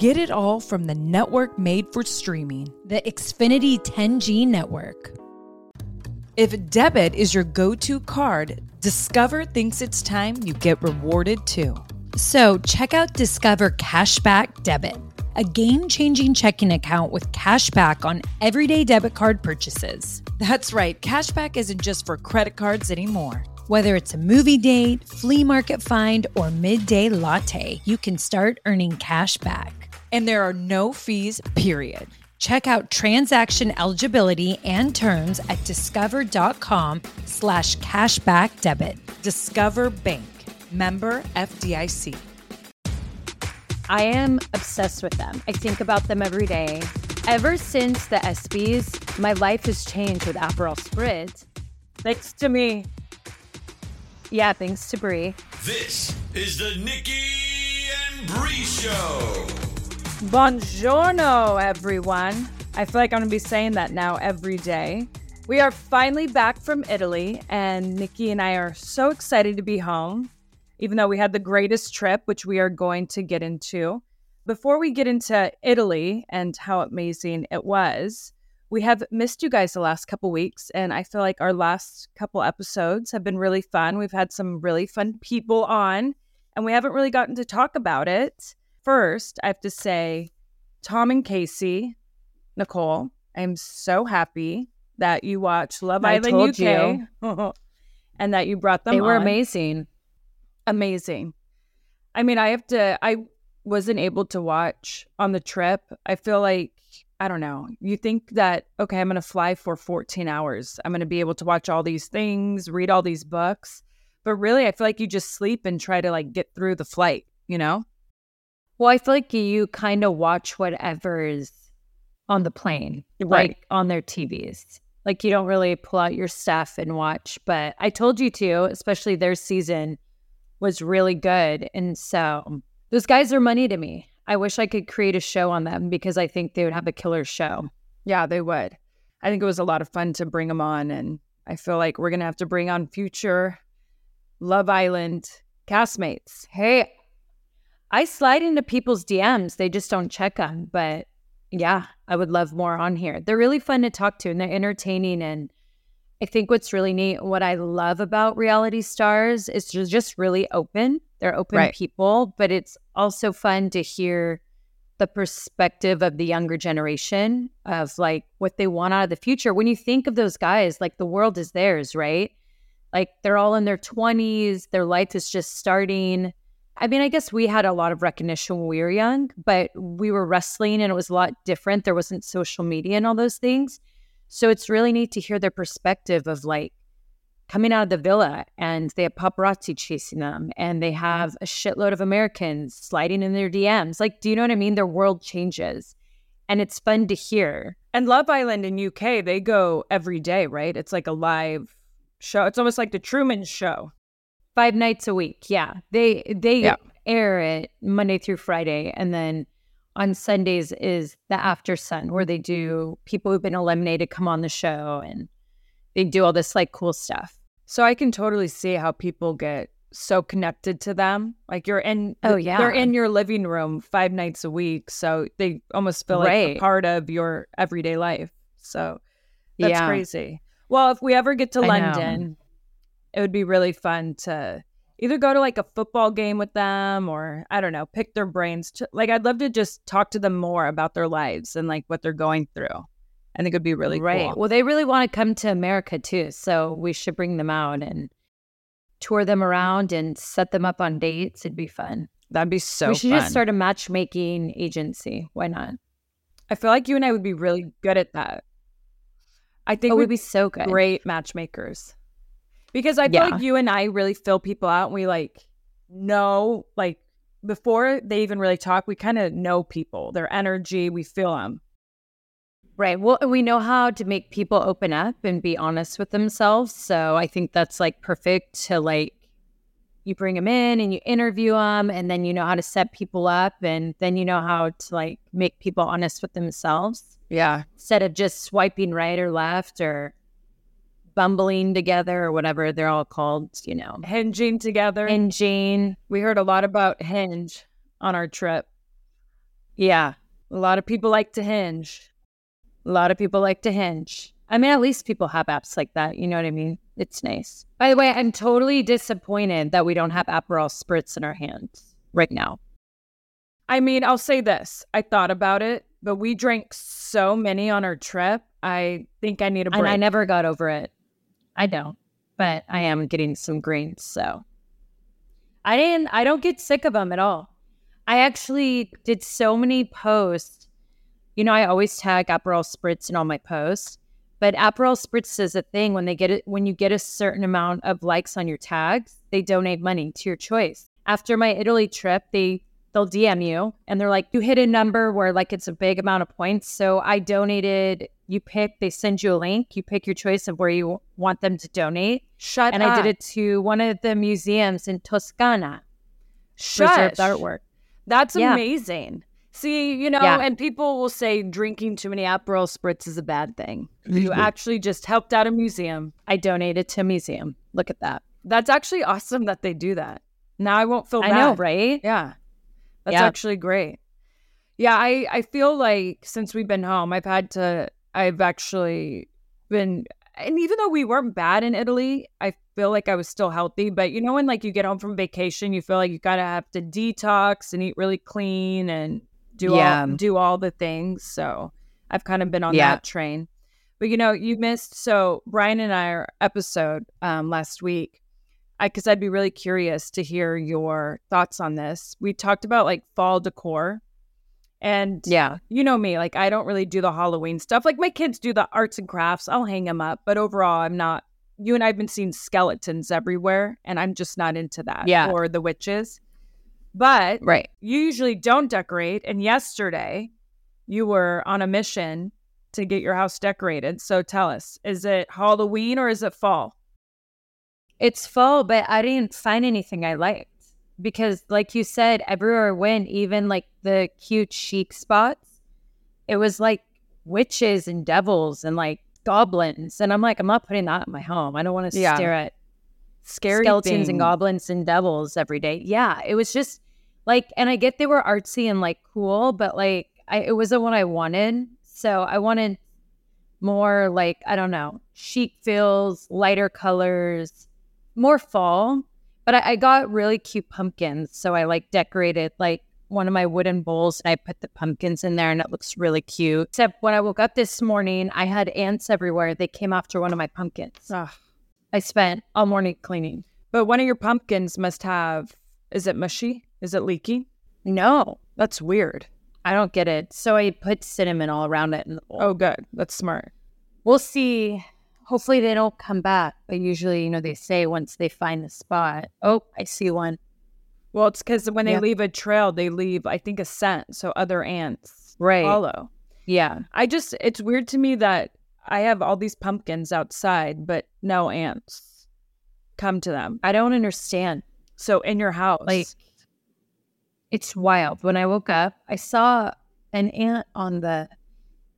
Get it all from the network made for streaming. The Xfinity 10G network. If debit is your go to card, Discover thinks it's time you get rewarded too. So check out Discover Cashback Debit, a game changing checking account with cashback on everyday debit card purchases. That's right, cashback isn't just for credit cards anymore. Whether it's a movie date, flea market find, or midday latte, you can start earning cash back. And there are no fees, period. Check out transaction eligibility and terms at discover.com slash cashback debit. Discover Bank, member FDIC. I am obsessed with them. I think about them every day. Ever since the ESPYs, my life has changed with Aperol Spritz. Thanks to me. Yeah, thanks to Brie. This is the Nikki and Brie Show. Buongiorno, everyone. I feel like I'm going to be saying that now every day. We are finally back from Italy, and Nikki and I are so excited to be home, even though we had the greatest trip, which we are going to get into. Before we get into Italy and how amazing it was, we have missed you guys the last couple weeks, and I feel like our last couple episodes have been really fun. We've had some really fun people on, and we haven't really gotten to talk about it. First, I have to say, Tom and Casey, Nicole, I'm so happy that you watched Love I Island told UK and that you brought them They were on. amazing. Amazing. I mean, I have to, I wasn't able to watch on the trip. I feel like, I don't know. You think that, okay, I'm going to fly for 14 hours. I'm going to be able to watch all these things, read all these books. But really, I feel like you just sleep and try to like get through the flight, you know? Well, I feel like you kind of watch whatever is on the plane, Right. like on their TVs. Like you don't really pull out your stuff and watch. But I told you to, especially their season was really good. And so those guys are money to me. I wish I could create a show on them because I think they would have a killer show. Yeah, they would. I think it was a lot of fun to bring them on. And I feel like we're going to have to bring on future Love Island castmates. Hey, I slide into people's DMs. They just don't check them. But yeah, I would love more on here. They're really fun to talk to and they're entertaining. And I think what's really neat, what I love about reality stars is they're just really open. They're open Right. people, but it's also fun to hear the perspective of the younger generation of like what they want out of the future. When you think of those guys, like the world is theirs, right? Like they're all in their 20s, their life is just starting. I mean, I guess we had a lot of recognition when we were young, but we were wrestling and it was a lot different. There wasn't social media and all those things. So it's really neat to hear their perspective of like coming out of the villa and they have paparazzi chasing them and they have a shitload of Americans sliding in their DMs. Like, do you know what I mean? Their world changes and it's fun to hear. And Love Island in UK, they go every day, right? It's like a live show. It's almost like the Truman Show. Five nights a week. Yeah. They they Yeah. air it Monday through Friday and then on Sundays is the after sun where they do people who've been eliminated come on the show and they do all this like cool stuff. So I can totally see how people get so connected to them. Like you're in, Oh, yeah. they're in your living room five nights a week. So they almost feel like a part of your everyday life. So that's Yeah. crazy. Well, if we ever get to I know. It would be really fun to either go to like a football game with them or I don't know, pick their brains. To, like I'd love to just talk to them more about their lives and like what they're going through. I think it'd be really right. cool. Well, they really want to come to America too, so we should bring them out and tour them around and set them up on dates. It'd be fun. That'd be so we should fun. just start a matchmaking agency. Why not? I feel like you and I would be really good at that. I think It we'd would be so good. great matchmakers. Because I feel Yeah. like you and I really fill people out and we like know like before they even really talk, we kind of know people, their energy, we feel them. Right. Well, we know how to make people open up and be honest with themselves. So I think that's like perfect to like you bring them in and you interview them and then you know how to set people up and then you know how to like make people honest with themselves Yeah. instead of just swiping right or left or bumbling together or whatever they're all called, you know. Hinging together. Hinging. We heard a lot about hinge on our trip. yeah, A lot of people like to hinge. a lot of people like to hinge. I mean, at least people have apps like that. You know what I mean? It's nice. By the way, I'm totally disappointed that we don't have Aperol spritz in our hands right now. I mean, I'll say this. I thought about it, but we drank so many on our trip. I think I need a break. And I never got over it. I don't, but I am getting some greens. So I didn't, I don't get sick of them at all. I actually did so many posts. You know, I always tag Aperol Spritz in all my posts, but Aperol Spritz is a thing when they get it, when you get a certain amount of likes on your tags, they donate money to your choice. After my Italy trip, they, they'll DM you and they're like, you hit a number where like it's a big amount of points. So I donated, you pick, they send you a link, you pick your choice of where you want them to donate. Shut and up. I did it to one of the museums in Toscana. Shush. Preserved artwork. That's Yeah. amazing. See, you know, Yeah. and people will say drinking too many Aperol spritz is a bad thing. You actually just helped out a museum. I donated to a museum. Look at that. That's actually awesome that they do that. Now I won't feel I bad. know, right? Yeah. That's actually great. Yeah, I, I feel like since we've been home, I've had to, I've actually been, and even though we weren't bad in Italy, I feel like I was still healthy. But you know, when like you get home from vacation, you feel like you gotta have to detox and eat really clean and do Yeah. all do all the things. So I've kind of been on Yeah. that train. But you know, you missed so Brian and I our episode um, last week. I because I'd be really curious to hear your thoughts on this. We talked about like fall decor, and Yeah. you know me, like I don't really do the Halloween stuff. Like my kids do the arts and crafts. I'll hang them up, but overall, I'm not. You and I've been seeing skeletons everywhere, and I'm just not into that. Yeah. or the witches. But Right. you usually don't decorate. And yesterday, you were on a mission to get your house decorated. So tell us, is it Halloween or is it fall? It's fall, but I didn't find anything I liked because, like you said, everywhere I went, even like the cute chic spots, it was like witches and devils and like goblins. And I'm like, I'm not putting that in my home. I don't want to Yeah. stare at Scary skeletons thing. and goblins and devils every day. Yeah, it was just like, and I get they were artsy and like cool, but like, I it wasn't what I wanted. So I wanted more like I don't know, chic feels, lighter colors, more fall. But I, I got really cute pumpkins, so I like decorated like one of my wooden bowls and I put the pumpkins in there and it looks really cute. Except when I woke up this morning, I had ants everywhere. They came after one of my pumpkins. Ugh. I spent all morning cleaning. But one of your pumpkins must have, is it mushy? Is it leaky? No, That's weird. I don't get it. So I put cinnamon all around it in the bowl. Oh, good. That's smart. We'll see. Hopefully they don't come back. But usually, you know, they say once they find the spot. Oh, I see one. Well, it's because when they Yeah. leave a trail, they leave, I think, a scent. So other ants Right. follow. Yeah. I just, it's weird to me that I have all these pumpkins outside, but no ants come to them. I don't understand. So in your house, Like, it's wild. When I woke up, I saw an ant on the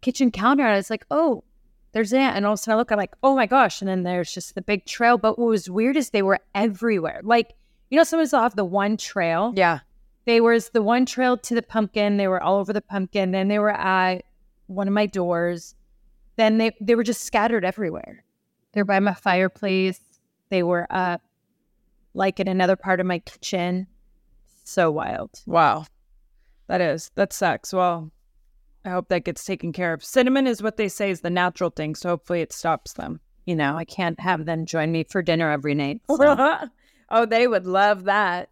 kitchen counter. And I was like, oh, there's ant. And all of a sudden I look, I'm like, oh my gosh. And then there's just the big trail. But what was weird is they were everywhere. Like, you know, sometimes they'll have the one trail. yeah, They was the one trail to the pumpkin. They were all over the pumpkin. Then they were at one of my doors. Then they they were just scattered everywhere. They're by my fireplace. They were up like in another part of my kitchen. So wild. wow, that is that sucks. Well, I hope that gets taken care of. Cinnamon is what they say is the natural thing, so hopefully it stops them. You know, I can't have them join me for dinner every night. so. oh, they would love that.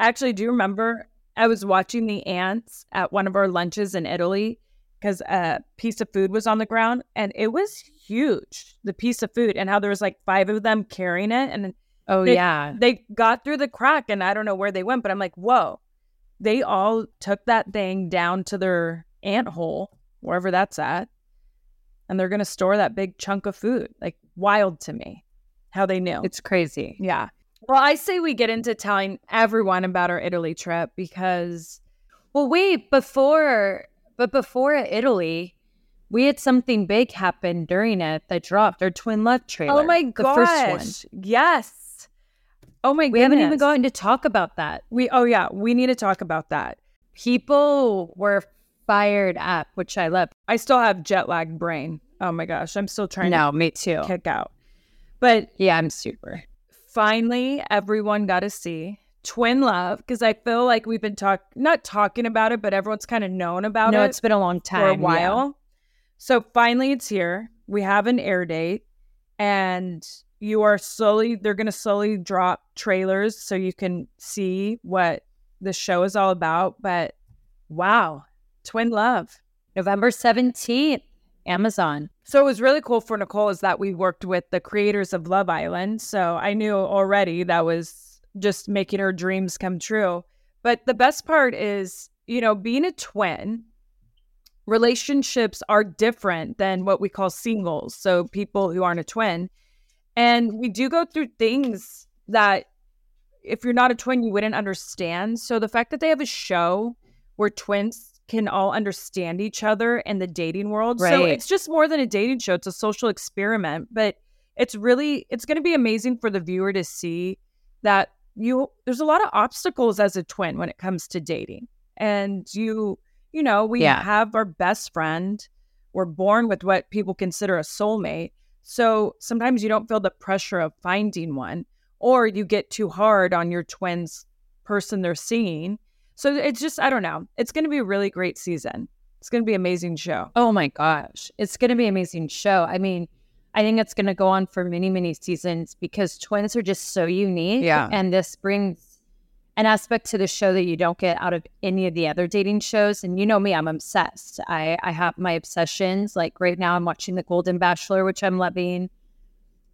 Actually, do you remember I was watching the ants at one of our lunches in Italy because a piece of food was on the ground and it was huge, the piece of food, and how there was like five of them carrying it. And oh, they, yeah. they got through the crack and I don't know where they went, but I'm like, whoa, they all took that thing down to their ant hole, wherever that's at. And they're going to store that big chunk of food. Like, wild to me how they knew. It's crazy. Yeah. Well, I say we get into telling everyone about our Italy trip because Well, wait, before, but before Italy, we had something big happen during it that dropped our twin love trailer. oh my the gosh, first one. yes. Oh my We haven't even gotten to talk about that. We oh yeah, we need to talk about that. People were fired up, which I love. I still have jet lag brain. Oh my gosh, I'm still trying No, me too. kick out. But Yeah, I'm super. finally everyone got to see Twin Love because I feel like we've been talk not talking about it, but everyone's kind of known about no, it. No, it's been a long time. for a yeah. while. So finally it's here. We have an air date and you are slowly they're going to slowly drop trailers so you can see what the show is all about, but wow, Twin Love. November 17th, Amazon. So it was really cool for Nicole is that we worked with the creators of Love Island. So I knew already that was just making her dreams come true. But the best part is, you know, being a twin, relationships are different than what we call singles. So people who aren't a twin. And we do go through things that if you're not a twin, you wouldn't understand. So the fact that they have a show where twins can all understand each other in the dating world. So it's just more than a dating show. It's a social experiment, but it's really it's going to be amazing for the viewer to see that you there's a lot of obstacles as a twin when it comes to dating. And you you know, we Yeah. have our best friend. We're born with what people consider a soulmate. So sometimes you don't feel the pressure of finding one or you get too hard on your twins person they're seeing. So it's just I don't know. It's going to be a really great season. It's going to be an amazing show. Oh my gosh. It's going to be an amazing show. I mean, I think it's going to go on for many, many seasons because twins are just so unique. Yeah. And this brings an aspect to the show that you don't get out of any of the other dating shows. And you know me, I'm obsessed. I, I have my obsessions. Like right now, I'm watching The Golden Bachelor, which I'm loving.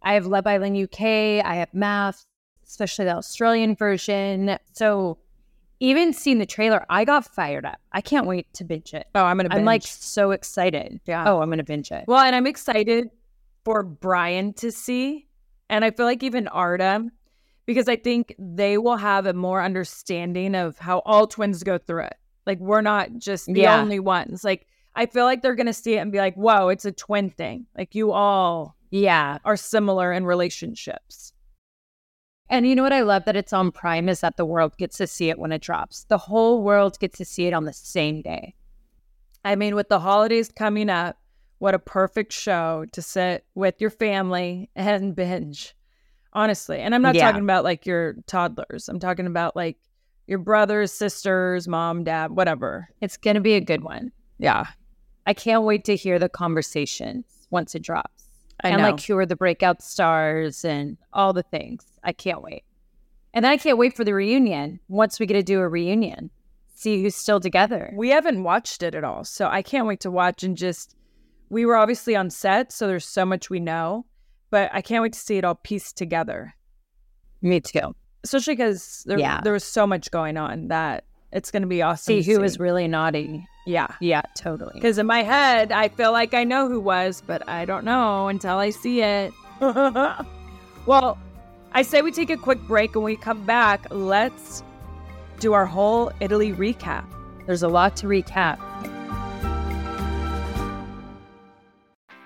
I have Love Island UK. I have MAFS, especially the Australian version. So even seeing the trailer, I got fired up. I can't wait to binge it. Oh, I'm going to I'm like so excited. Yeah. Oh, I'm gonna binge it. Well, and I'm excited for Brian to see. And I feel like even Artem, because I think they will have a more understanding of how all twins go through it. Like we're not just the Yeah. only ones. Like I feel like they're gonna see it and be like, whoa, it's a twin thing. Like you all Yeah. are similar in relationships. And you know what I love that it's on Prime is that the world gets to see it when it drops. The whole world gets to see it on the same day. I mean, with the holidays coming up, what a perfect show to sit with your family and binge. Honestly. And I'm not Yeah. talking about like your toddlers. I'm talking about like your brothers, sisters, mom, dad, whatever. It's gonna be a good one. Yeah. I can't wait to hear the conversations once it drops. I and know. like who are the breakout stars and all the things. I can't wait. And then I can't wait for the reunion once we get to do a reunion. See who's still together. we haven't watched it at all. So I can't wait to watch and just we were obviously on set, so there's so much we know, but I can't wait to see it all pieced together. Me too. Especially because there, Yeah. there was so much going on that it's going to be awesome. See who was really naughty. yeah. Yeah, totally. Because in my head, I feel like I know who was, but I don't know until I see it. well, I say we take a quick break and we come back. Let's do our whole Italy recap. There's a lot to recap.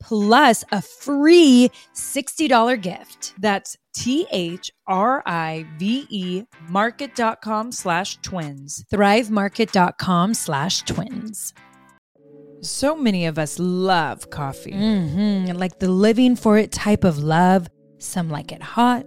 plus a free $60 gift. That's T H R I V E market.com slash twins. Thrivemarket.com slash twins. So many of us love coffee. Mm-hmm. Like the living for it type of love. Some like it hot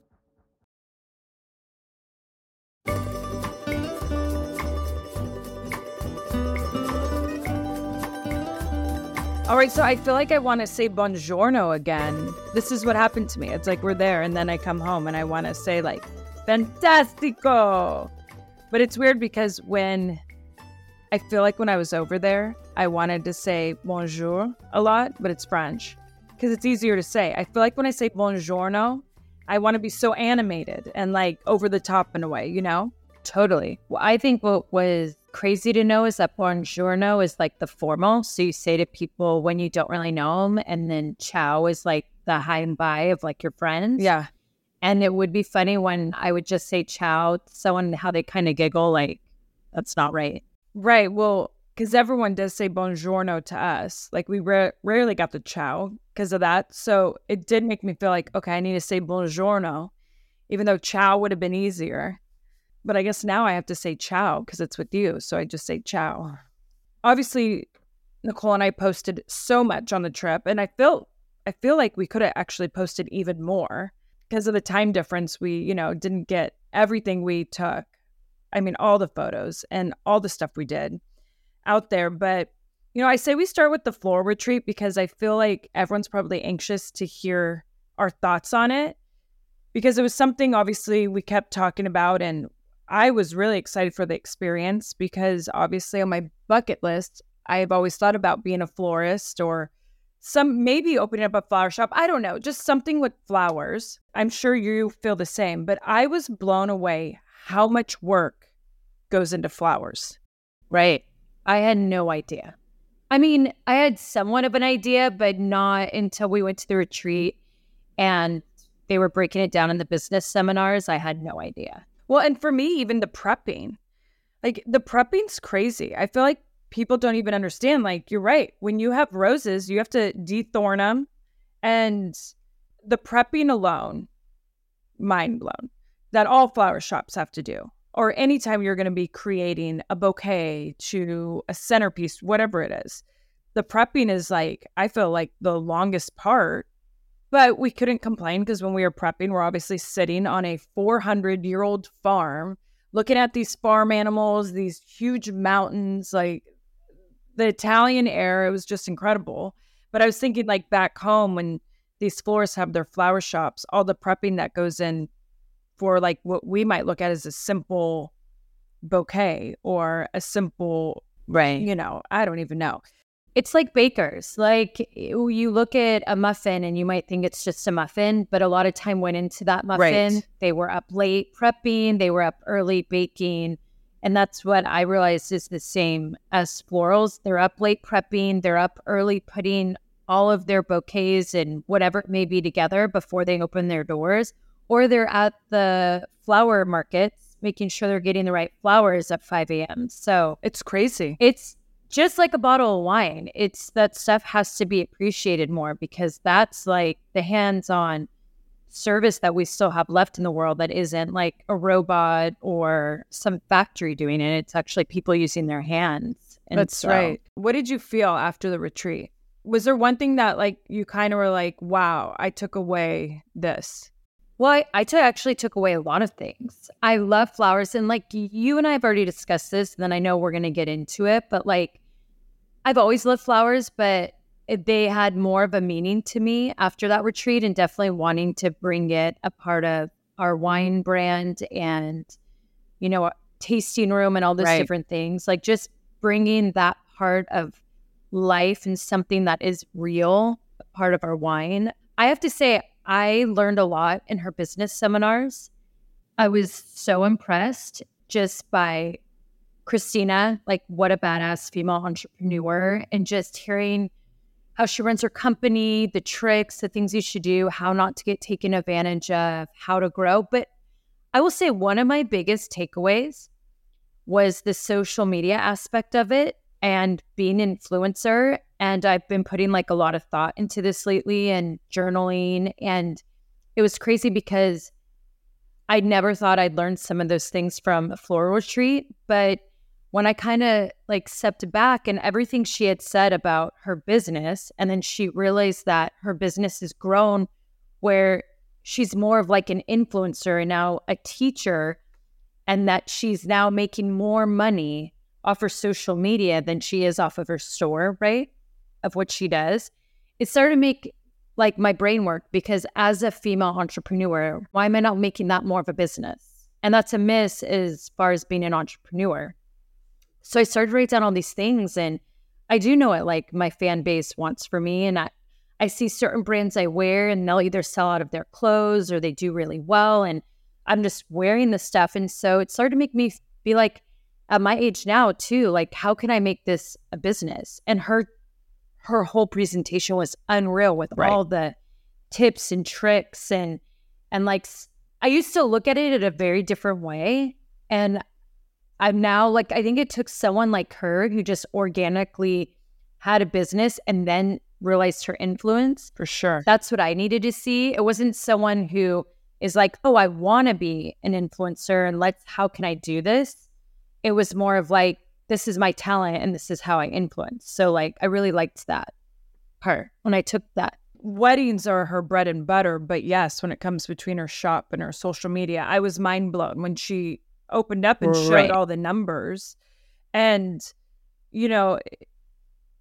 All right, so I feel like I want to say buongiorno again. This is what happened to me. It's like we're there and then I come home and I want to say like fantastico. But it's weird because when I feel like when I was over there, I wanted to say bonjour a lot, but it's French because it's easier to say. I feel like when I say buongiorno, I want to be so animated and like over the top in a way, you know? Totally. Well, I think what was crazy to know is that buongiorno is like the formal. So you say to people when you don't really know them, and then ciao is like the hi and bye of like your friends. Yeah. And it would be funny when I would just say ciao to someone, how they kind of giggle, like, that's not right. Right. Well, because everyone does say buongiorno to us. Like we ra- rarely got the ciao because of that. So it did make me feel like, okay, I need to say buongiorno, even though ciao would have been easier. But I guess now I have to say ciao because it's with you. So I just say ciao. Obviously, Nicole and I posted so much on the trip, and I feel I feel like we could have actually posted even more because of the time difference. We, you know, didn't get everything we took. I mean, all the photos and all the stuff we did out there. But, you know, I say we start with the floor retreat because I feel like everyone's probably anxious to hear our thoughts on it because it was something obviously we kept talking about. And I was really excited for the experience because obviously on my bucket list, I've always thought about being a florist or some maybe opening up a flower shop. I don't know, just something with flowers. I'm sure you feel the same, but I was blown away how much work goes into flowers. Right. I had no idea. I mean, I had somewhat of an idea, but not until we went to the retreat and they were breaking it down in the business seminars. I had no idea. Well, and for me, even the prepping, like the prepping's crazy. I feel like people don't even understand. Like, you're right. When you have roses, you have to dethorn them. And the prepping alone, mind blown, that all flower shops have to do. Or anytime you're going to be creating a bouquet to a centerpiece, whatever it is, the prepping is like, I feel like the longest part. But we couldn't complain because when we were prepping, we're obviously sitting on a 400 year old farm looking at these farm animals, these huge mountains, like the Italian air, it was just incredible. But I was thinking, like back home, when these florists have their flower shops, all the prepping that goes in for like what we might look at as a simple bouquet or a simple, Right. you know, I don't even know. It's like bakers. Like eh, you look at a muffin and you might think it's just a muffin, but a lot of time went into that muffin. Right. They were up late prepping, they were up early baking. And that's what I realized is the same as florals. They're up late prepping, they're up early putting all of their bouquets and whatever it may be together before they open their doors. Or they're at the flower markets making sure they're getting the right flowers at 5 a.m. So It's crazy. it's just like a bottle of wine. It's that stuff has to be appreciated more because that's like the hands-on service that we still have left in the world that isn't like a robot or some factory doing it. It's actually people using their hands. And That's so- right. What did you feel after the retreat? Was there one thing that like you kind of were like, wow, I took away this? Well, I, I actually took away a lot of things. I love flowers, and like you and I have already discussed this, and then I know we're going to get into it, but like I've always loved flowers, but they had more of a meaning to me after that retreat, and definitely wanting to bring it a part of our wine mm-hmm. brand and you know tasting room and all those Right. different things. Like just bringing that part of life and something that is real, part of our wine. I have to say, I learned a lot in her business seminars. I was so impressed just by Christina, like what a badass female entrepreneur, and just hearing how she runs her company, the tricks, the things you should do, how not to get taken advantage of, how to grow. But I will say one of my biggest takeaways was the social media aspect of it and being an influencer. And I've been putting like a lot of thought into this lately and journaling. And it was crazy because I never thought I'd learn some of those things from a floral retreat. But when I kind of like stepped back and everything she had said about her business, and then she realized that her business has grown where she's more of like an influencer and now a teacher, and that she's now making more money off her social media than she is off of her store, right? Of what she does. It started to make like my brain work because as a female entrepreneur, why am I not making that more of a business? And that's a miss as far as being an entrepreneur. So I started to write down all these things and I do know what like my fan base wants for me. And I, I see certain brands I wear and they'll either sell out of their clothes or they do really well. And I'm just wearing the stuff. And so it started to make me be like, at my age now too, like how can I make this a business? And her her whole presentation was unreal with Right. all the tips and tricks and and like I used to look at it in a very different way and I'm now like I think it took someone like her who just organically had a business and then realized her influence For sure. that's what I needed to see. It wasn't someone who is like, oh, I want to be an influencer and let's, how can I do this? It was more of like, this is my talent and this is how I influence. So, like, I really liked that part when I took that. Weddings are her bread and butter, but yes, when it comes between her shop and her social media, I was mind blown when she opened up and showed all the numbers. And, you know,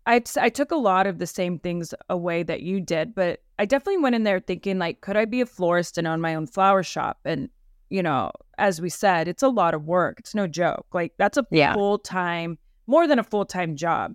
I, I took a lot of the same things away that you did, but I definitely went in there thinking, like, could I be a florist and own my own flower shop? And, you know, as we said, it's a lot of work. It's no joke. Like, that's a Yeah. full time, more than a full time job.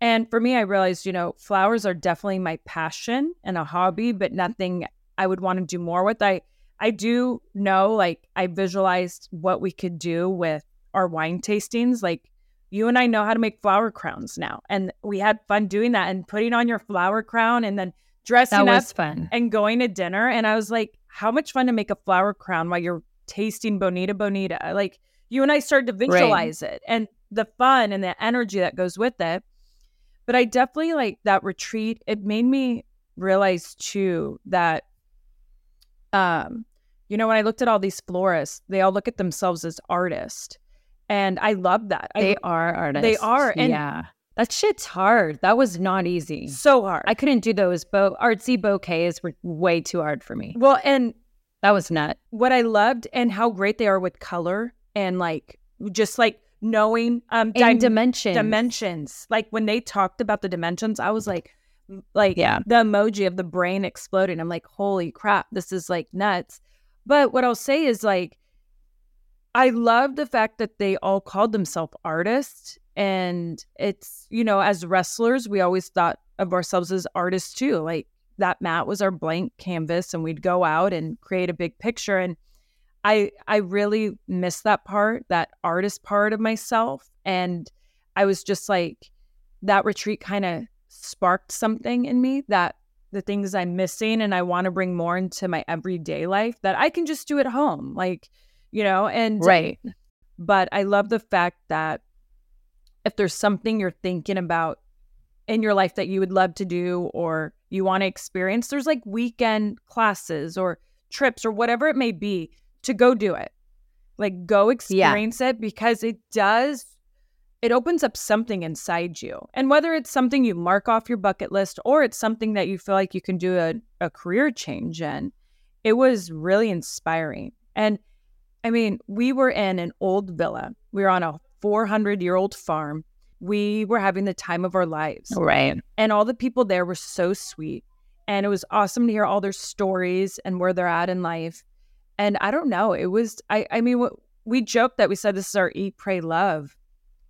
And for me, I realized, you know, flowers are definitely my passion and a hobby, but nothing I would want to do more with. I I do know, like, I visualized what we could do with our wine tastings. Like, you and I know how to make flower crowns now, and we had fun doing that and putting on your flower crown and then dressing That up fun. and going to dinner. And I was like, how much fun to make a flower crown while you're tasting Bonita Bonita. Like you and I started to visualize it and the fun and the energy that goes with it. But I definitely like that retreat. It made me realize too that um, you know, when I looked at all these florists, they all look at themselves as artists. And I love that. I, They are artists. They are, and- yeah. That shit's hard. That was not easy. so hard. I couldn't do those. Bo- artsy bouquets were way too hard for me. well, and That was nut. what I loved and how great they are with color and like just like knowing um And dim- dimensions. dimensions. Like when they talked about the dimensions, I was like like Yeah. the emoji of the brain exploding. I'm like, holy crap, this is like nuts. But what I'll say is like I love the fact that they all called themselves artists. And it's, you know, as wrestlers, we always thought of ourselves as artists too. Like that mat was our blank canvas and we'd go out and create a big picture. And I I really miss that part, that artist part of myself. And I was just like, that retreat kind of sparked something in me that the things I'm missing and I want to bring more into my everyday life that I can just do at home. Like, you know, and Right. but I love the fact that if there's something you're thinking about in your life that you would love to do or you want to experience, there's like weekend classes or trips or whatever it may be to go do it. Like go experience it because it does it opens up something inside you. And whether it's something you mark off your bucket list or it's something that you feel like you can do a, a career change in, it was really inspiring. And I mean, we were in an old villa. We were on a 400 year old farm. We were having the time of our lives. Right. And all the people there were so sweet. And it was awesome to hear all their stories and where they're at in life. And I don't know, it was, I, I mean, we joked that we said this is our eat, pray, love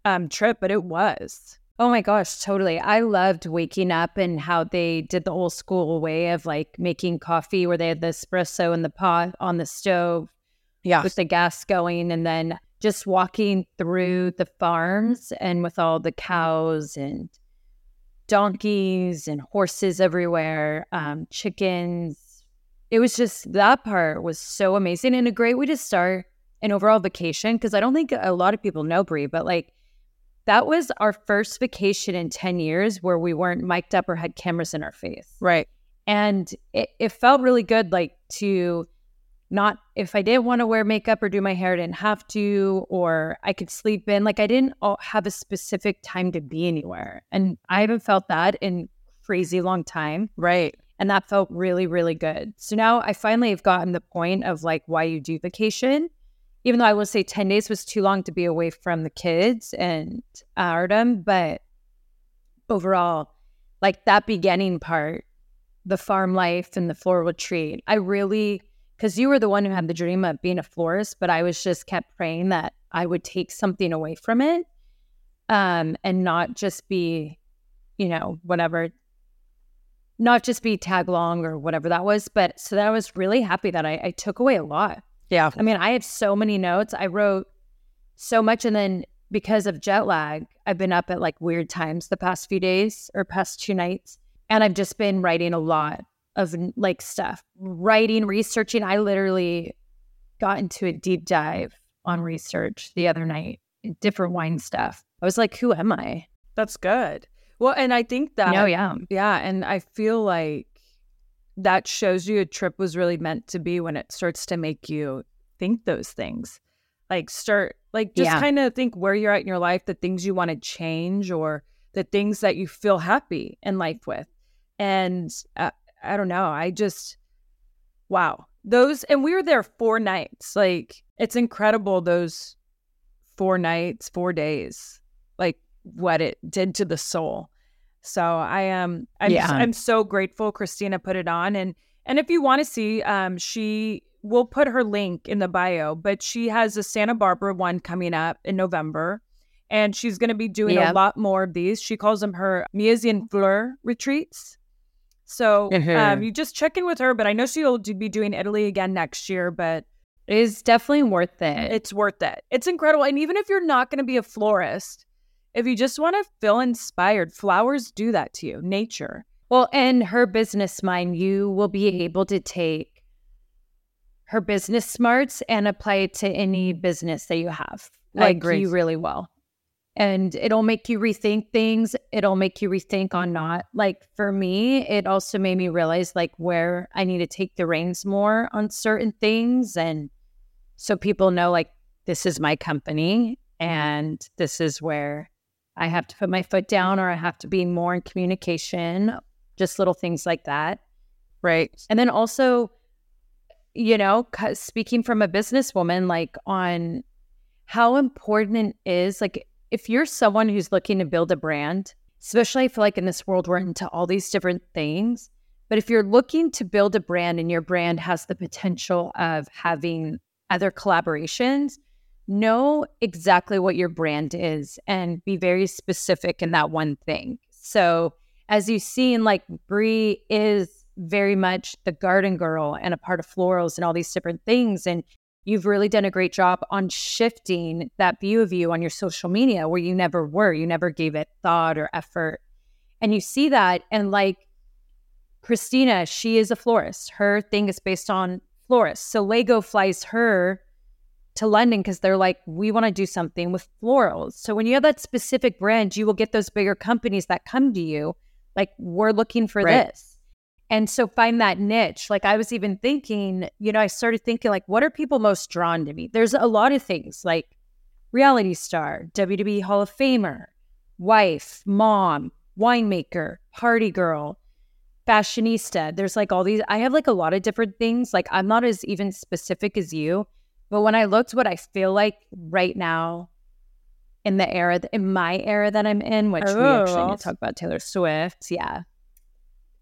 um, trip, but it was. Oh my gosh, totally. I loved waking up and how they did the old school way of like making coffee where they had the espresso in the pot on the stove Yeah. with the gas going and then just walking through the farms and with all the cows and donkeys and horses everywhere, um, chickens. It was just that part was so amazing and a great way to start an overall vacation because I don't think a lot of people know Brie, but like that was our first vacation in 10 years where we weren't mic'd up or had cameras in our face Right. and it, it felt really good like to not if i didn't want to wear makeup or do my hair I didn't have to or i could sleep in like i didn't have a specific time to be anywhere. And i haven't felt that in crazy long time. Right. and that felt really really good. So now i finally have gotten the point of like why you do vacation. Even though i will say 10 days was too long to be away from the kids and Artem, but overall like that beginning part the farm life and the floral retreat i really because you were the one who had the dream of being a florist but i was just kept praying that i would take something away from it um and not just be you know whatever not just be tag along or whatever that was but so that i was really happy that I, I took away a lot Yeah. I mean, I have so many notes. I wrote so much. And then because of jet lag, I've been up at like weird times the past few days or past two nights. And I've just been writing a lot of like stuff, writing, researching. I literally got into a deep dive on research the other night, different wine stuff. I was like, who am I? That's good. Well, and I think that, No, yeah. yeah. And I feel like that shows you a trip was really meant to be when it starts to make you think those things. Like, start, like, just Yeah. kind of think where you're at in your life, the things you want to change, or the things that you feel happy in life with. And uh, I don't know. I just, wow. Those, and we were there four nights. Like, it's incredible those four nights, four days, like what it did to the soul. So I am, I'm, Yeah. I'm so grateful Christina put it on. And, and if you want to see, um, she will put her link in the bio, but she has a Santa Barbara one coming up in November. And she's going to be doing Yeah. a lot more of these. She calls them her Miesian Fleur retreats. So um, Mhm. you just check in with her, but I know she'll be doing Italy again next year, but It is definitely worth it. it's worth it. It's incredible. And even if you're not going to be a florist, if you just want to feel inspired, flowers do that to you, nature. Well, and her business mind, you will be able to take her business smarts and apply it to any business that you have. I Like agree. you really will. And it'll make you rethink things. It'll make you rethink on not. Like for me, it also made me realize like where I need to take the reins more on certain things. And so people know like this is my company mm-hmm. and this is where I have to put my foot down or I have to be more in communication, just little things like that. Right. And then also, you know, speaking from a businesswoman, like on how important it is, like if you're someone who's looking to build a brand, especially I feel like in this world we're into all these different things. But if you're looking to build a brand and your brand has the potential of having other collaborations, know exactly what your brand is and be very specific in that one thing. So as you've seen, like Brie is very much the garden girl and a part of florals and all these different things. And you've really done a great job on shifting that view of you on your social media where you never were. You never gave it thought or effort. And you see that. And like Christina, she is a florist. Her thing is based on florists. So Lego flies her to London because they're like, we want to do something with florals. So when you have that specific brand, you will get those bigger companies that come to you, like, we're looking for Right. this. And so find that niche. Like I was even thinking, you know, I started thinking, like, what are people most drawn to me? There's a lot of things like reality star, WWE Hall of Famer, wife, mom, winemaker, party girl, fashionista. There's like all these, I have like a lot of different things. Like I'm not as even specific as you, but when I looked what I feel like right now in the era, in my era that I'm in, which we actually Oh. need to oh. talk about Taylor Swift. Yeah.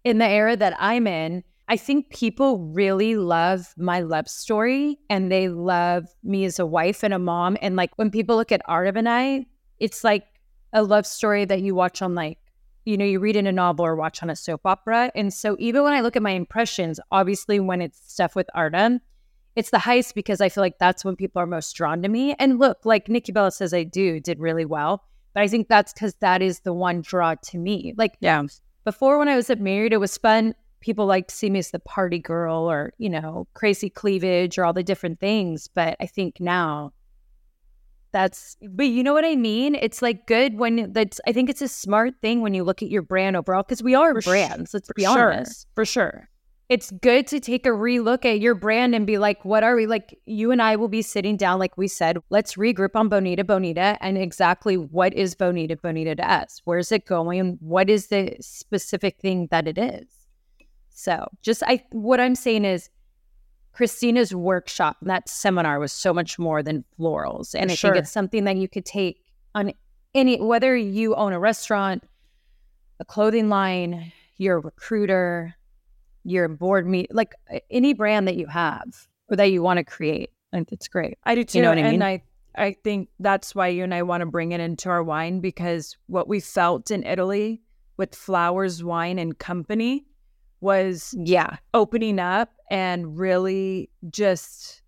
In the era that I'm in, I think people really love my love story and they love me as a wife and a mom. And like when people look at Artem and I, it's like a love story that you watch on like, you know, you read in a novel or watch on a soap opera. And so even when I look at my impressions, obviously when it's stuff with Artem, it's the heist because I feel like that's when people are most drawn to me. And look, like Nikki Bella says I do, did really well. But I think that's because that is the one draw to me. Like Yeah. Before when I was at married, it was fun. People like to see me as the party girl or, you know, crazy cleavage or all the different things. But I think now that's, but you know what I mean? It's like good when that's, I think it's a smart thing when you look at your brand overall because we are For sh- brands. let's be sure. honest For sure. It's good to take a relook at your brand and be like, what are we like? You and I will be sitting down, like we said, let's regroup on Bonita Bonita and exactly what is Bonita Bonita to us? Where's it going? What is the specific thing that it is? So, just I, what I'm saying is, Christina's workshop and that seminar was so much more than florals, and For I sure. think it's something that you could take on any whether you own a restaurant, a clothing line, you're a recruiter, your board meet like any brand that you have or that you want to create. Think it's great. I do too. You know what I mean? and? I I think that's why you and I want to bring it into our wine because what we felt in Italy with Flowers Wine and Company was Yeah. opening up and really just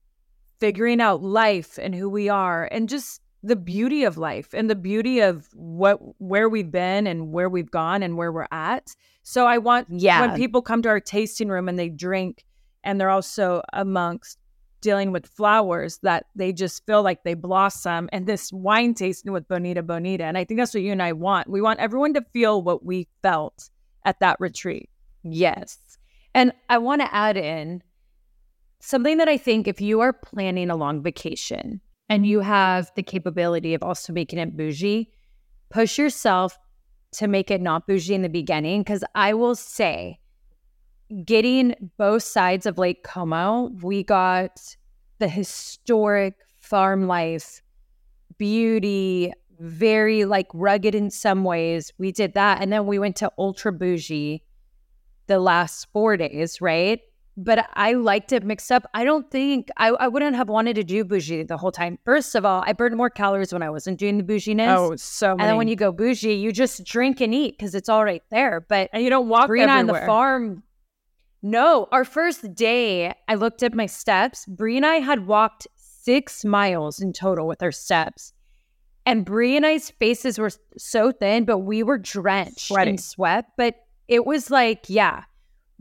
figuring out life and who we are and just the beauty of life and the beauty of what where we've been and where we've gone and where we're at. So I want Yeah. when people come to our tasting room and they drink and they're also amongst dealing with flowers that they just feel like they blossom and this wine tasting with Bonita Bonita. And I think that's what you and I want. We want everyone to feel what we felt at that retreat. Yes. And I want to add in something that I think if you are planning a long vacation and you have the capability of also making it bougie, push yourself to make it not bougie in the beginning. Cause I will say, getting both sides of Lake Como, we got the historic farm life, beauty, very like rugged in some ways. We did that. And then we went to ultra bougie the last four days, right? But I liked it mixed up. I don't think I, I wouldn't have wanted to do bougie the whole time. First of all, I burned more calories when I wasn't doing the bouginess. Oh, so and then when you go bougie, you just drink and eat because it's all right there. But and you don't walk Brina on the farm. No, our first day, I looked at my steps. Brie and I had walked six miles in total with our steps. And Brie and I's faces were so thin, but we were drenched Sweating. in sweat. But it was like, yeah,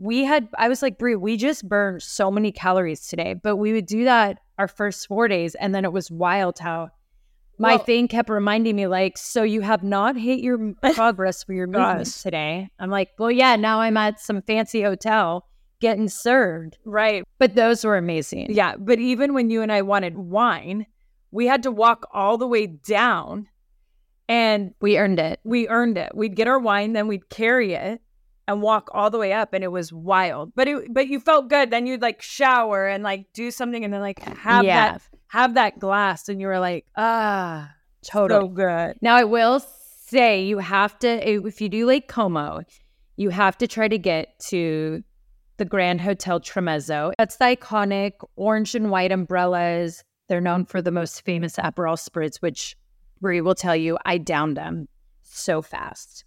we had, I was like, Brie, we just burned so many calories today. But we would do that our first four days. And then it was wild how my Well- thing kept reminding me, like, so you have not hit your progress for your movements today. I'm like, well, yeah, now I'm at some fancy hotel getting served. right. But those were amazing. Yeah, but even when you and I wanted wine, we had to walk all the way down and We earned it. we earned it. We'd get our wine, then we'd carry it and walk all the way up and it was wild. But it but you felt good. Then you'd like shower and like do something and then like have Yeah. that have that glass and you were like, ah, total so good. Now, I will say you have to, if you do Lake Como, you have to try to get to the Grand Hotel Tremezzo. That's the iconic orange and white umbrellas. They're known for the most famous Aperol spritz, which Brie will tell you I downed them so fast.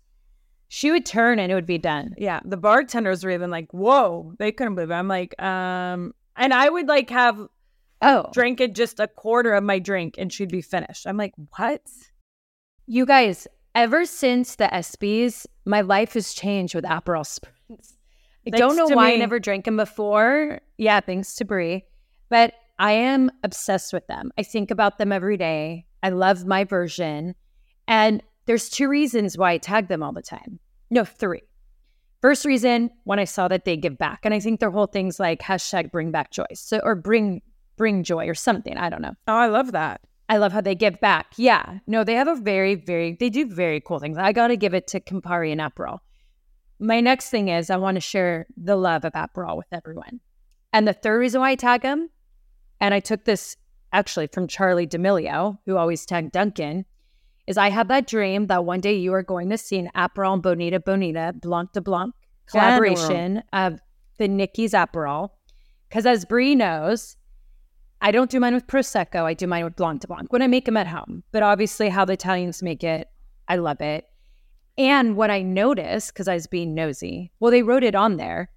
She would turn and it would be done. Yeah. The bartenders were even like, whoa, they couldn't believe it. I'm like, um, and I would like have Oh, drank it just a quarter of my drink and she'd be finished. I'm like, what? you guys, ever since the ESPYs, my life has changed with Aperol spritz. I Thanks don't know why I never drank them before. Yeah, thanks to Brie. But I am obsessed with them. I think about them every day. I love my version. And there's two reasons why I tag them all the time. No, three. First reason, when I saw that they give back. And I think their whole thing's like hashtag bring back joy. So or bring bring joy or something. I don't know. Oh, I love that. I love how they give back. Yeah. No, they have a very, very, they do very cool things. I got to give it to Campari and Aperol. My next thing is I want to share the love of Aperol with everyone. And the third reason why I tag them, and I took this actually from Charlie D'Amelio, who always tagged Dunkin', is I have that dream that one day you are going to see an Aperol and Bonita Bonita Blanc de Blanc collaboration of the Nikki's Aperol. Because as Brie knows, I don't do mine with Prosecco. I do mine with Blanc de Blanc when I make them at home. But obviously, how the Italians make it, I love it. And what I noticed, because I was being nosy, well, they wrote it on there,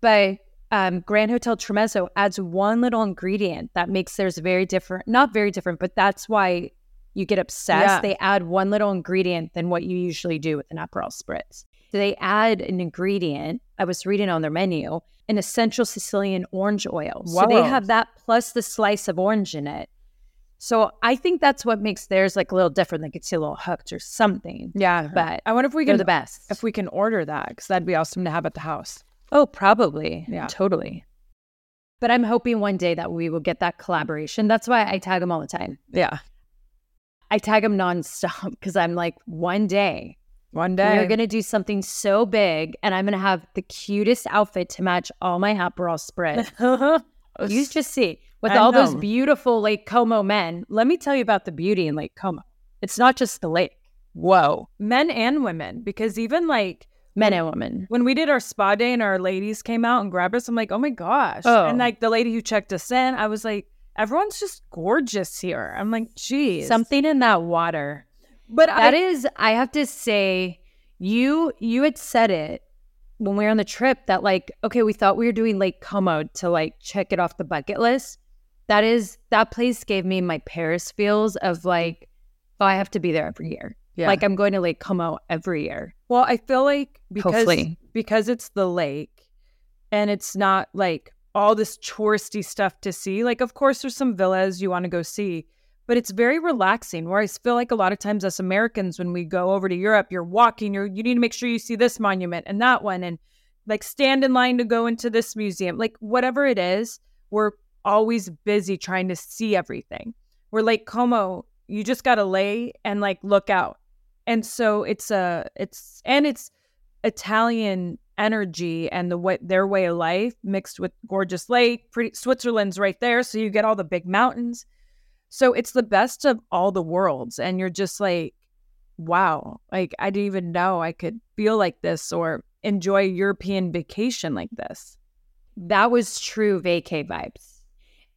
but um, Grand Hotel Tremezzo adds one little ingredient that makes theirs very different. Not very different, but that's why you get obsessed. Yeah. They add one little ingredient than what you usually do with an Aperol spritz. So they add an ingredient. I was reading on their menu, an essential Sicilian orange oil. So they have that plus the slice of orange in it. So I think that's what makes theirs like a little different. Could see a little hooked or something. Yeah. But I wonder if we can the best. if we can order that because that'd be awesome to have at the house. oh, probably. Yeah. Totally. But I'm hoping one day that we will get that collaboration. That's why I tag them all the time. Yeah. I tag them nonstop because I'm like, one day One day. we're going to do something so big and I'm going to have the cutest outfit to match all my Aperol spread. you just see with I all those beautiful Lake Como men. Let me tell you about the beauty in Lake Como. It's not just the lake. Whoa. men and women because even like Men and women. when we did our spa day and our ladies came out and grabbed us, I'm like, oh my gosh. Oh. And like the lady who checked us in, I was like, everyone's just gorgeous here. I'm like, geez. Something in that water. but That I, is, I have to say, you you had said it when we were on the trip that like, okay, we thought we were doing Lake Como to like check it off the bucket list. that is that place gave me my Paris feels of like, oh, I have to be there every year. Yeah. Like I'm going to Lake Como every year. Well, I feel like because Hopefully. because it's the lake and it's not like all this touristy stuff to see. Like of course there's some villas you want to go see, but it's very relaxing. Where I feel like a lot of times us Americans when we go over to Europe, you're walking, you're you need to make sure you see this monument and that one and like stand in line to go into this museum. Like whatever it is, we're always busy trying to see everything. We're like Como, you just got to lay and like look out and so it's a it's and it's italian energy and the way their way of life mixed with gorgeous lake pretty switzerland's right there so you get all the big mountains so it's the best of all the worlds and you're just like wow like i didn't even know i could feel like this or enjoy european vacation like this That was true vacay vibes.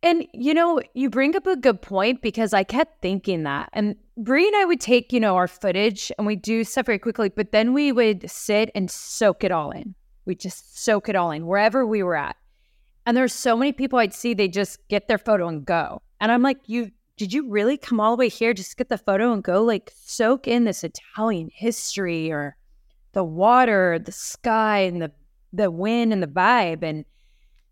And you know, you bring up a good point because I kept thinking that. And Brie and I would take, you know, our footage and we do stuff very quickly, but then we would sit and soak it all in. We just soak it all in wherever we were at. And there's so many people I'd see, they just get their photo and go. And I'm like, you did you really come all the way here just get the photo and go? Like soak in this Italian history or the water, the sky, and the the wind and the vibe. And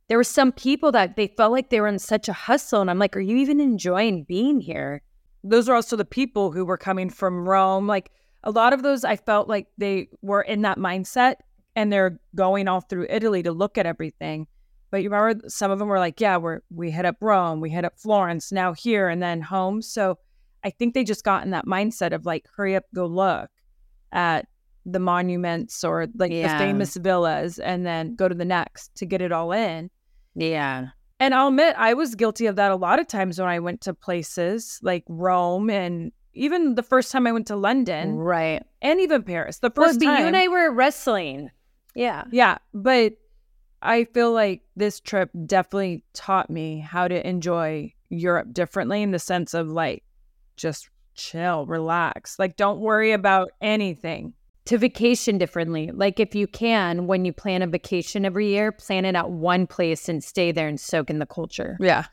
there were some people that they felt like they were in such a hustle. And I'm like, are you even enjoying being here? those are also the people who were coming from Rome. Like a lot of those, I felt like they were in that mindset and they're going all through Italy to look at everything. But you remember some of them were like, yeah, we're, we hit up Rome, we hit up Florence, now here, and then home. So I think they just got in that mindset of like, hurry up, go look at the monuments or like Yeah. the famous villas and then go to the next to get it all in. Yeah. And I'll admit, I was guilty of that a lot of times when I went to places like Rome and even the first time I went to London Right. and even Paris. The first but time. you and I were wrestling. Yeah. yeah, but I feel like this trip definitely taught me how to enjoy Europe differently in the sense of like just chill, relax. Like don't worry about anything. To vacation differently. Like if you can, when you plan a vacation every year, plan it at one place and stay there and soak in the culture. Yeah.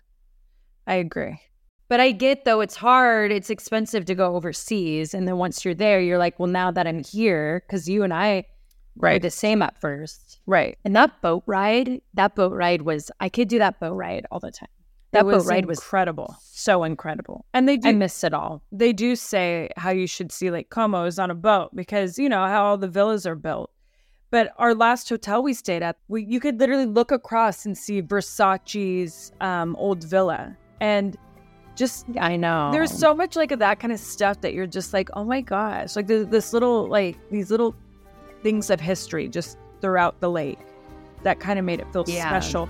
I agree. But I get though it's hard, it's expensive to go overseas. And then once you're there, you're like, well, now that I'm here, because you and I were the same at first. Right. And that boat ride, that boat ride was I could do that boat ride all the time. That boat was ride was incredible. so incredible. And they do I miss it all. they do say how you should see Lake Como is on a boat because you know how all the villas are built. But our last hotel we stayed at, we you could literally look across and see Versace's um, old villa, and just I know. there's so much like of that kind of stuff that you're just like, oh my gosh, like this little like these little things of history just throughout the lake that kind of made it feel Yeah. special.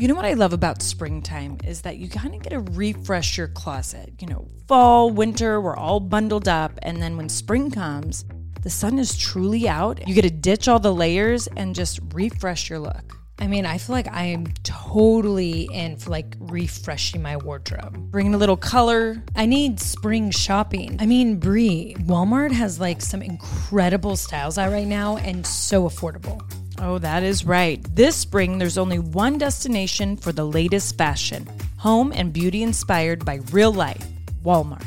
You know what I love about springtime is that you kind of get to refresh your closet. You know, fall, winter, we're all bundled up. And then when spring comes, the sun is truly out. You get to ditch all the layers and just refresh your look. I mean, I feel like I am totally in for like refreshing my wardrobe. Bringing a little color. I need spring shopping. I mean, Brie, Walmart has like some incredible styles out right now and so affordable. Oh, that is right. This spring, there's only one destination for the latest fashion home and beauty inspired by real life Walmart.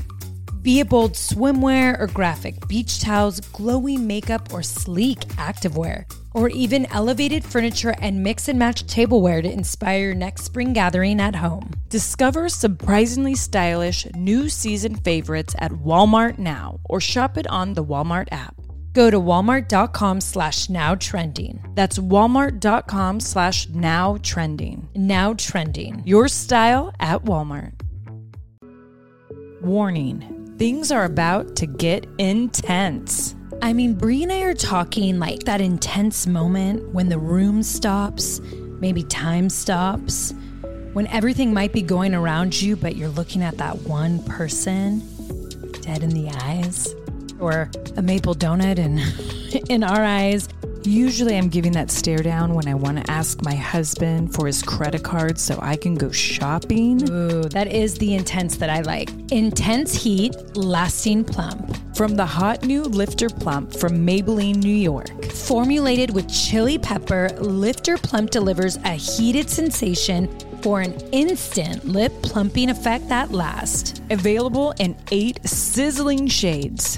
Be it bold swimwear or graphic beach towels, glowy makeup or sleek activewear, or even elevated furniture and mix and match tableware to inspire your next spring gathering at home. Discover surprisingly stylish new season favorites at Walmart now or shop it on the Walmart app. Go to walmart.com slash now trending. That's walmart.com slash now trending. Now trending. Your style at Walmart. Warning things are about to get intense. I mean, Brie and I are talking like that intense moment when the room stops, maybe time stops, when everything might be going around you, but you're looking at that one person dead in the eyes, or a maple donut in, in our eyes. Usually, I'm giving that stare down when I want to ask my husband for his credit card so I can go shopping. Ooh, that is the intense that I like. Intense heat, lasting plump. from the hot new Lifter Plump from Maybelline, New York. Formulated with chili pepper, Lifter Plump delivers a heated sensation for an instant lip plumping effect that lasts. Available in eight sizzling shades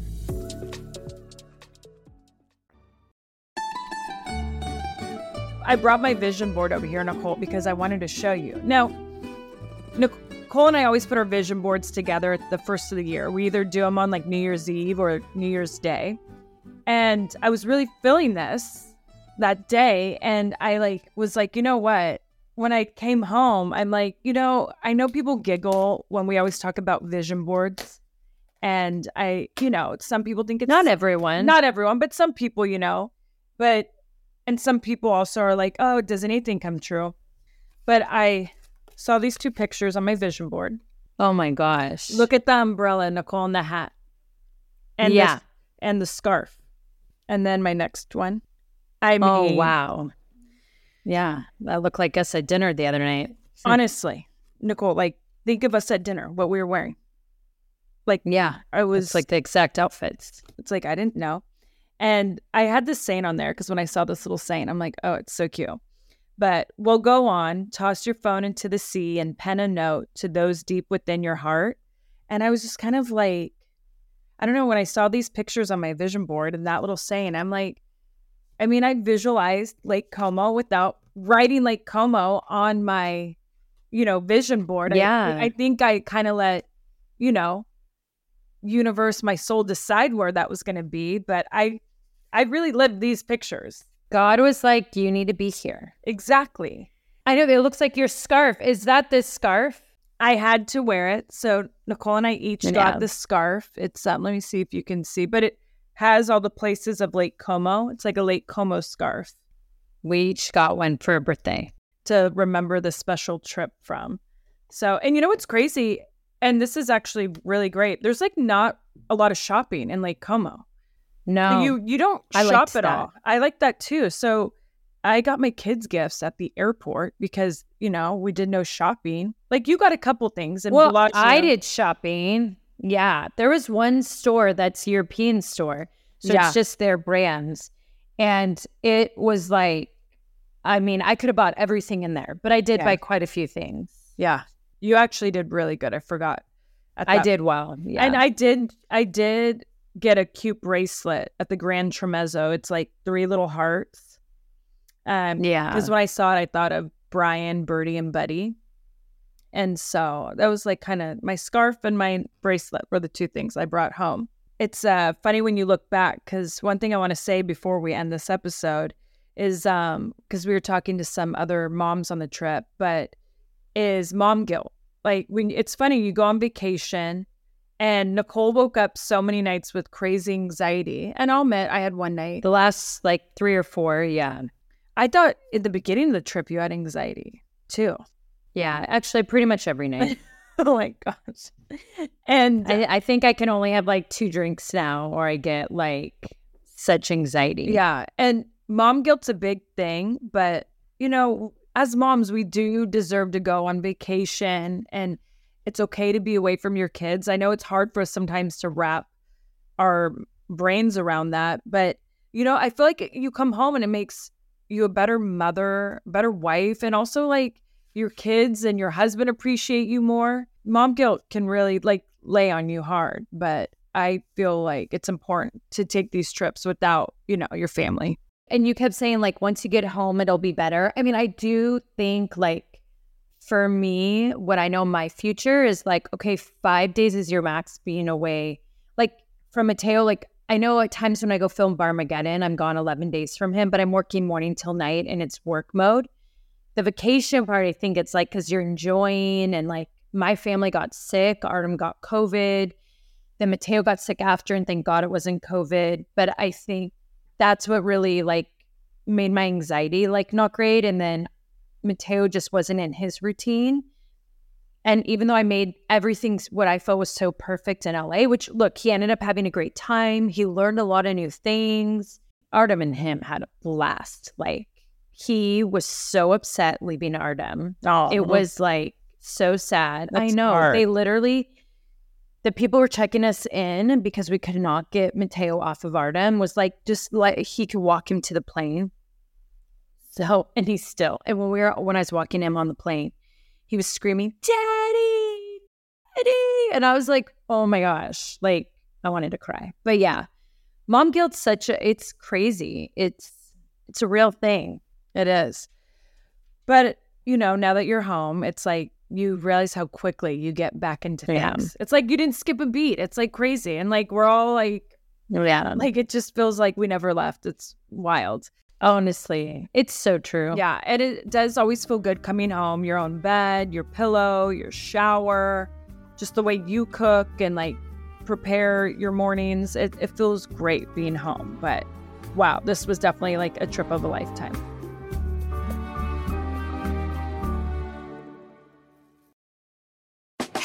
I brought my vision board over here, Nicole, because I wanted to show you. Now, Nicole and I always put our vision boards together at the first of the year. We either do them on like New Year's Eve or New Year's Day. And I was really feeling this that day. And I like was like, you know what? When I came home, I'm like, you know, I know people giggle when we always talk about vision boards. And I, you know, some people think it's not everyone. Not everyone, but some people, you know. But and some people also are like, oh, does anything come true? But I saw these two pictures on my vision board. Oh my gosh. Look at the umbrella, Nicole, and the hat. And yeah. The, and the scarf. And then my next one. I oh, mean, oh, wow. Yeah. That looked like us at dinner the other night. honestly, Nicole, like, think of us at dinner, what we were wearing. Like, Yeah. I was It's like the exact outfits. It's like I didn't know. And I had this saying on there because when I saw this little saying, I'm like, oh, it's so cute. But we'll go on, toss your phone into the sea and pen a note to those deep within your heart. And I was just kind of like, I don't know, when I saw these pictures on my vision board and that little saying, I'm like, I mean, I visualized Lake Como without writing Lake Como on my, you know, vision board. I- Yeah. I, think I kind of let, you know, universe, my soul decide where that was going to be. But I, I really lived these pictures. God was like, you need to be here. Exactly. I know. It looks like your scarf. Is that this scarf? I had to wear it. So Nicole and I each Yeah. got this scarf. It's um, let me see if you can see, but it has all the places of Lake Como. It's like a Lake Como scarf We each got one for a birthday. to remember the special trip from. So, and you know what's crazy? And this is actually really great. There's like not a lot of shopping in Lake Como. No. You you don't I shop at that. all. I like that too. So I got my kids gifts at the airport because you know we did no shopping. Like you got a couple things and well, Bellagio. I did shopping. Yeah. There was one store that's European store. So Yeah. it's just their brands. And it was like, I mean, I could have bought everything in there, but I did Yeah. buy quite a few things. Yeah, you actually did really good. I forgot. I did well. Yeah. and I did. I did get a cute bracelet at the Grand Tremezzo. It's like three little hearts. Um, yeah. because when I saw it, I thought of Brian, Birdie, and Buddy. And so that was like kind of my scarf and my bracelet were the two things I brought home. It's uh, funny when you look back because one thing I want to say before we end this episode is um because we were talking to some other moms on the trip, but is mom guilt. Like when it's funny, you go on vacation and Nicole woke up so many nights with crazy anxiety. And I'll admit I had one night. the last like three or four. Yeah. I thought in the beginning of the trip you had anxiety too. Yeah. Actually, pretty much every night. oh my gosh. And I, uh I think I can only have like two drinks now, or I get like such anxiety. yeah, and mom guilt's a big thing, but you know, as moms, we do deserve to go on vacation and it's okay to be away from your kids. I know it's hard for us sometimes to wrap our brains around that, but you know, I feel like you come home and it makes you a better mother, better wife, and also like your kids and your husband appreciate you more. Mom guilt can really like lay on you hard, but I feel like it's important to take these trips without, you know, your family. And you kept saying like once you get home it'll be better. I mean, I do think like for me, what I know my future is like, okay, five days is your max being away. Like from Mateo, like I know at times when I go film Barmageddon, I'm gone 11 days from him, but I'm working morning till night and it's work mode. The vacation part, I think it's like because you're enjoying and like my family got sick, Artem got COVID, then Mateo got sick after, and thank God it wasn't COVID. But I think that's what really like made my anxiety like not great. And then Mateo just wasn't in his routine. And even though I made everything what I felt was so perfect in LA, which look, he ended up having a great time. He learned a lot of new things. Artem and him had a blast. Like he was so upset leaving Artem. Oh, It was like so sad. I know. hard. They literally the people were checking us in because we could not get Mateo off of Artem was like just like he could walk him to the plane. So and he's still and when we were when I was walking him on the plane, he was screaming, Daddy, Daddy. And I was like, oh my gosh, like I wanted to cry. But yeah, mom guilt's such a it's crazy. It's it's a real thing. It is. But, you know, now that you're home, it's like you realize how quickly you get back into Yeah. things. It's like you didn't skip a beat. It's like crazy. And like we're all like, Yeah. like it just feels like we never left. It's wild. Honestly, it's so true. Yeah. And it does always feel good coming home, your own bed, your pillow, your shower, just the way you cook and like prepare your mornings. It, it feels great being home. But wow, this was definitely like a trip of a lifetime.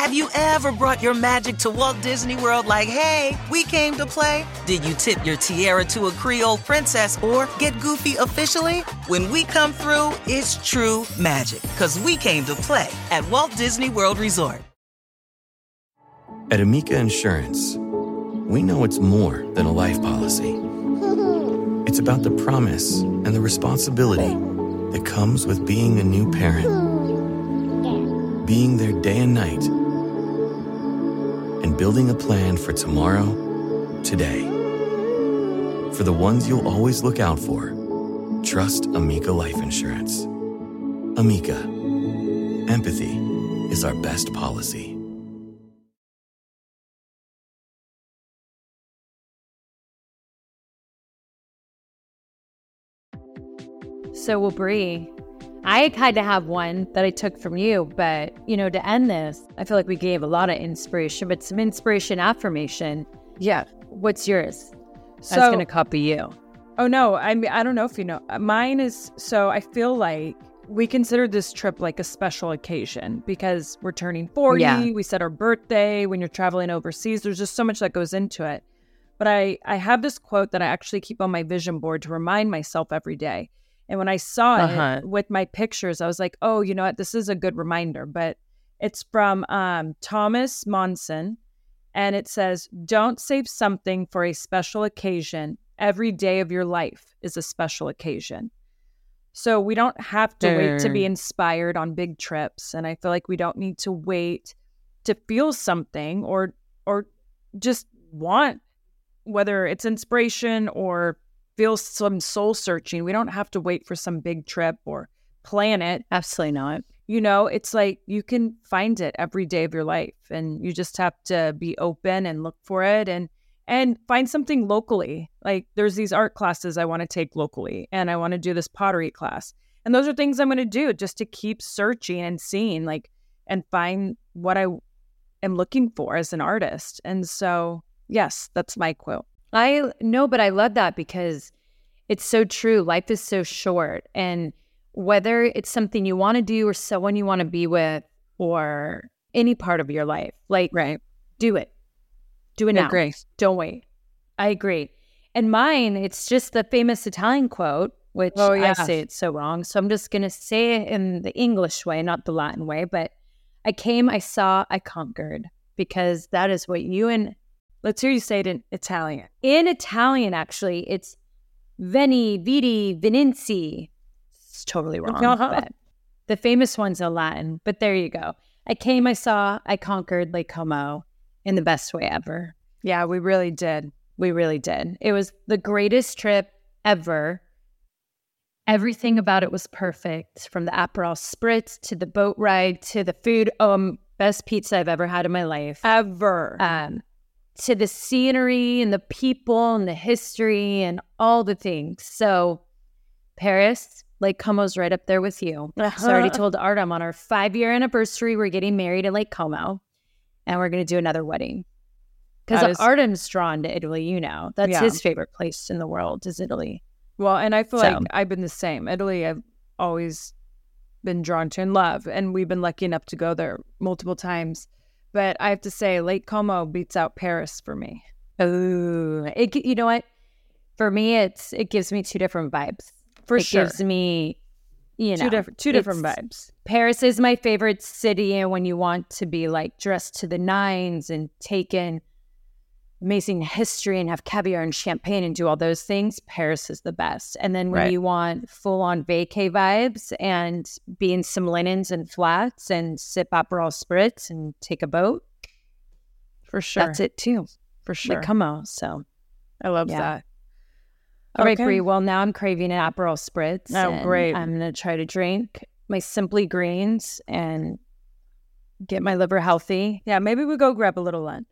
Have you ever brought your magic to Walt Disney World like, hey, we came to play? Did you tip your tiara to a Creole princess or get goofy officially? When we come through, it's true magic because we came to play at Walt Disney World Resort. At Amica Insurance, we know it's more than a life policy. It's about the promise and the responsibility that comes with being a new parent, being there day and night, and building a plan for tomorrow, today. For the ones you'll always look out for, trust Amica Life Insurance. Amica, empathy is our best policy. So, well, Brie, I kind of have one that I took from you, but you know, to end this, I feel like we gave a lot of inspiration, but some inspiration affirmation. Yeah. What's yours? I was So, going to copy you. Oh no, I mean I don't know if you know. Uh, Mine is so I feel like we considered this trip like a special occasion because we're turning 40, Yeah. we said our birthday, when you're traveling overseas, there's just so much that goes into it. But I I have this quote that I actually keep on my vision board to remind myself every day. And when I saw Uh-huh. it with my pictures, I was like, "Oh, you know what? This is a good reminder." But it's from um, Thomas Monson, and it says, Don't save something for a special occasion. Every day of your life is a special occasion. So we don't have to wait to be inspired on big trips. And I feel like we don't need to wait to feel something or or just want whether it's inspiration or feel some soul searching. We don't have to wait for some big trip or plan it. Absolutely not. you know it's like you can find it every day of your life and you just have to be open and look for it and and find something locally. Like there's these art classes i want to take locally and i want to do this pottery class. And those are things i'm going to do just to keep searching and seeing like and find what i am looking for as an artist. And so yes that's my quote I know, but I love that because it's so true. Life is so short. And whether it's something you want to do or someone you want to be with or any part of your life, like, right do it. Do it now. agree. Don't wait. I agree. And mine, it's just the famous Italian quote, which Oh, I yes. say it so wrong. So I'm just going to say it in the English way, not the Latin way. But I came, I saw, I conquered, because that is what you and let's hear you say it in italian in Italian, actually, it's Veni, Vidi, Vininci. It's totally wrong. Uh-huh. the famous one's in Latin, but there you go. I came, I saw, I conquered Lake Como in the best way ever. yeah we really did We really did. It was the greatest trip ever. Everything about it was perfect from the Aperol Spritz to the boat ride to the food. Um, best pizza I've ever had in my life. ever Um, to the scenery and the people and the history and all the things. So, Paris, Lake Como's right up there with you. So I already uh-huh. told Artem on our five year anniversary, we're getting married in Lake Como and we're going to do another wedding. Because is- Artem's drawn to Italy, you know. That's Yeah. his favorite place in the world is Italy. Well, and I feel So- like I've been the same. Italy, I've always been drawn to and love, and we've been lucky enough to go there multiple times. But I have to say, Lake Como beats out Paris for me. Oh, it, you know what? For me, it's it gives me two different vibes. For it sure. gives me, you know, two different, two different vibes. Paris is my favorite city, and when you want to be like dressed to the nines and take in amazing history and have caviar and champagne and do all those things, Paris is the best. And then when Right. you want full on vacay vibes and be in some linens and flats and sip Aperol spritz and take a boat, For sure. that's it too. For sure. Like on, So, I love Yeah. that. all right, Okay. Brie. Well, now I'm craving an Aperol spritz. Oh, and great. I'm gonna try to drink my Simply Greens and get my liver healthy. Yeah, maybe we go grab a little lunch.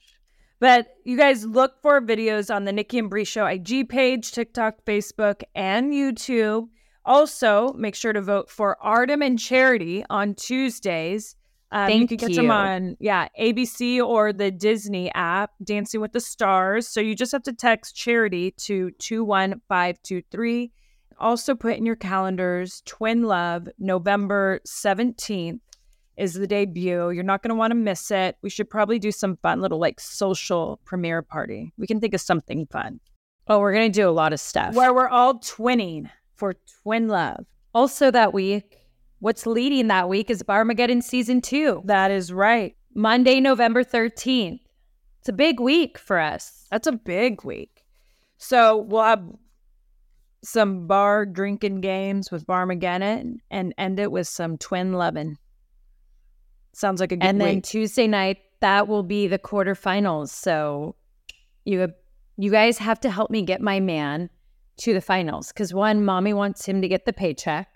But you guys look for videos on the Nikki and Brie Show IG page, TikTok, Facebook, and YouTube. Also, make sure to vote for Artem and Charity on Tuesdays. Um, you Thank can get them on yeah ABC or the Disney app, Dancing with the Stars. So you just have to text Charity to two one five two three. Also, put in your calendars Twin Love, November seventeenth is the debut. You're not going to want to miss it. We should probably do some fun little like social premiere party. We can think of something fun Oh, we're gonna do a lot of stuff. where we're all twinning for Twin Love. Also, that week, what's leading that week is Barmageddon season two, That is right. Monday, November 13th. It's a big week for us. That's a big week. So we'll have some bar drinking games with Barmageddon and end it with some twin loving. Sounds like a good And then week. Tuesday night, that will be the quarterfinals. So you you guys have to help me get my man to the finals because one, mommy wants him to get the paycheck,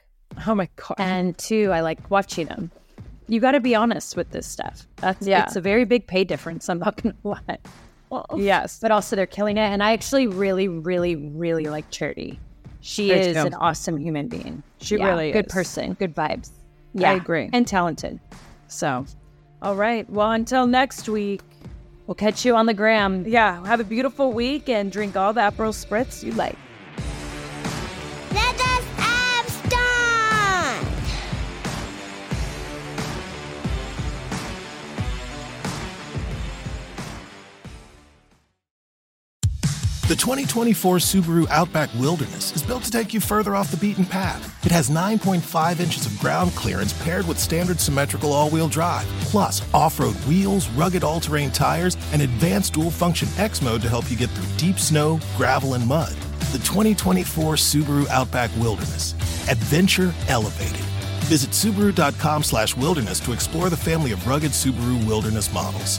oh my god. and two, I like watching him. You got to be honest with this stuff. That's Yeah. it's a very big pay difference. I'm not gonna lie. Well, oh. yes. but also they're killing it. And I actually really, really, really like Charity. She is an awesome human being. She Yeah, really good is. person, good vibes. I agree. and talented. So, all right. Well, until next week. We'll catch you on the gram. Yeah, have a beautiful week and drink all the Aperol spritz you like. The 2024 Subaru Outback Wilderness is built to take you further off the beaten path. It has 9.5 inches of ground clearance paired with standard symmetrical all wheel drive, plus off road wheels, rugged all terrain tires, and advanced dual function X mode to help you get through deep snow, gravel, and mud. The 2024 Subaru Outback Wilderness. Adventure elevated. Visit Subaru.com slash wilderness to explore the family of rugged Subaru wilderness models.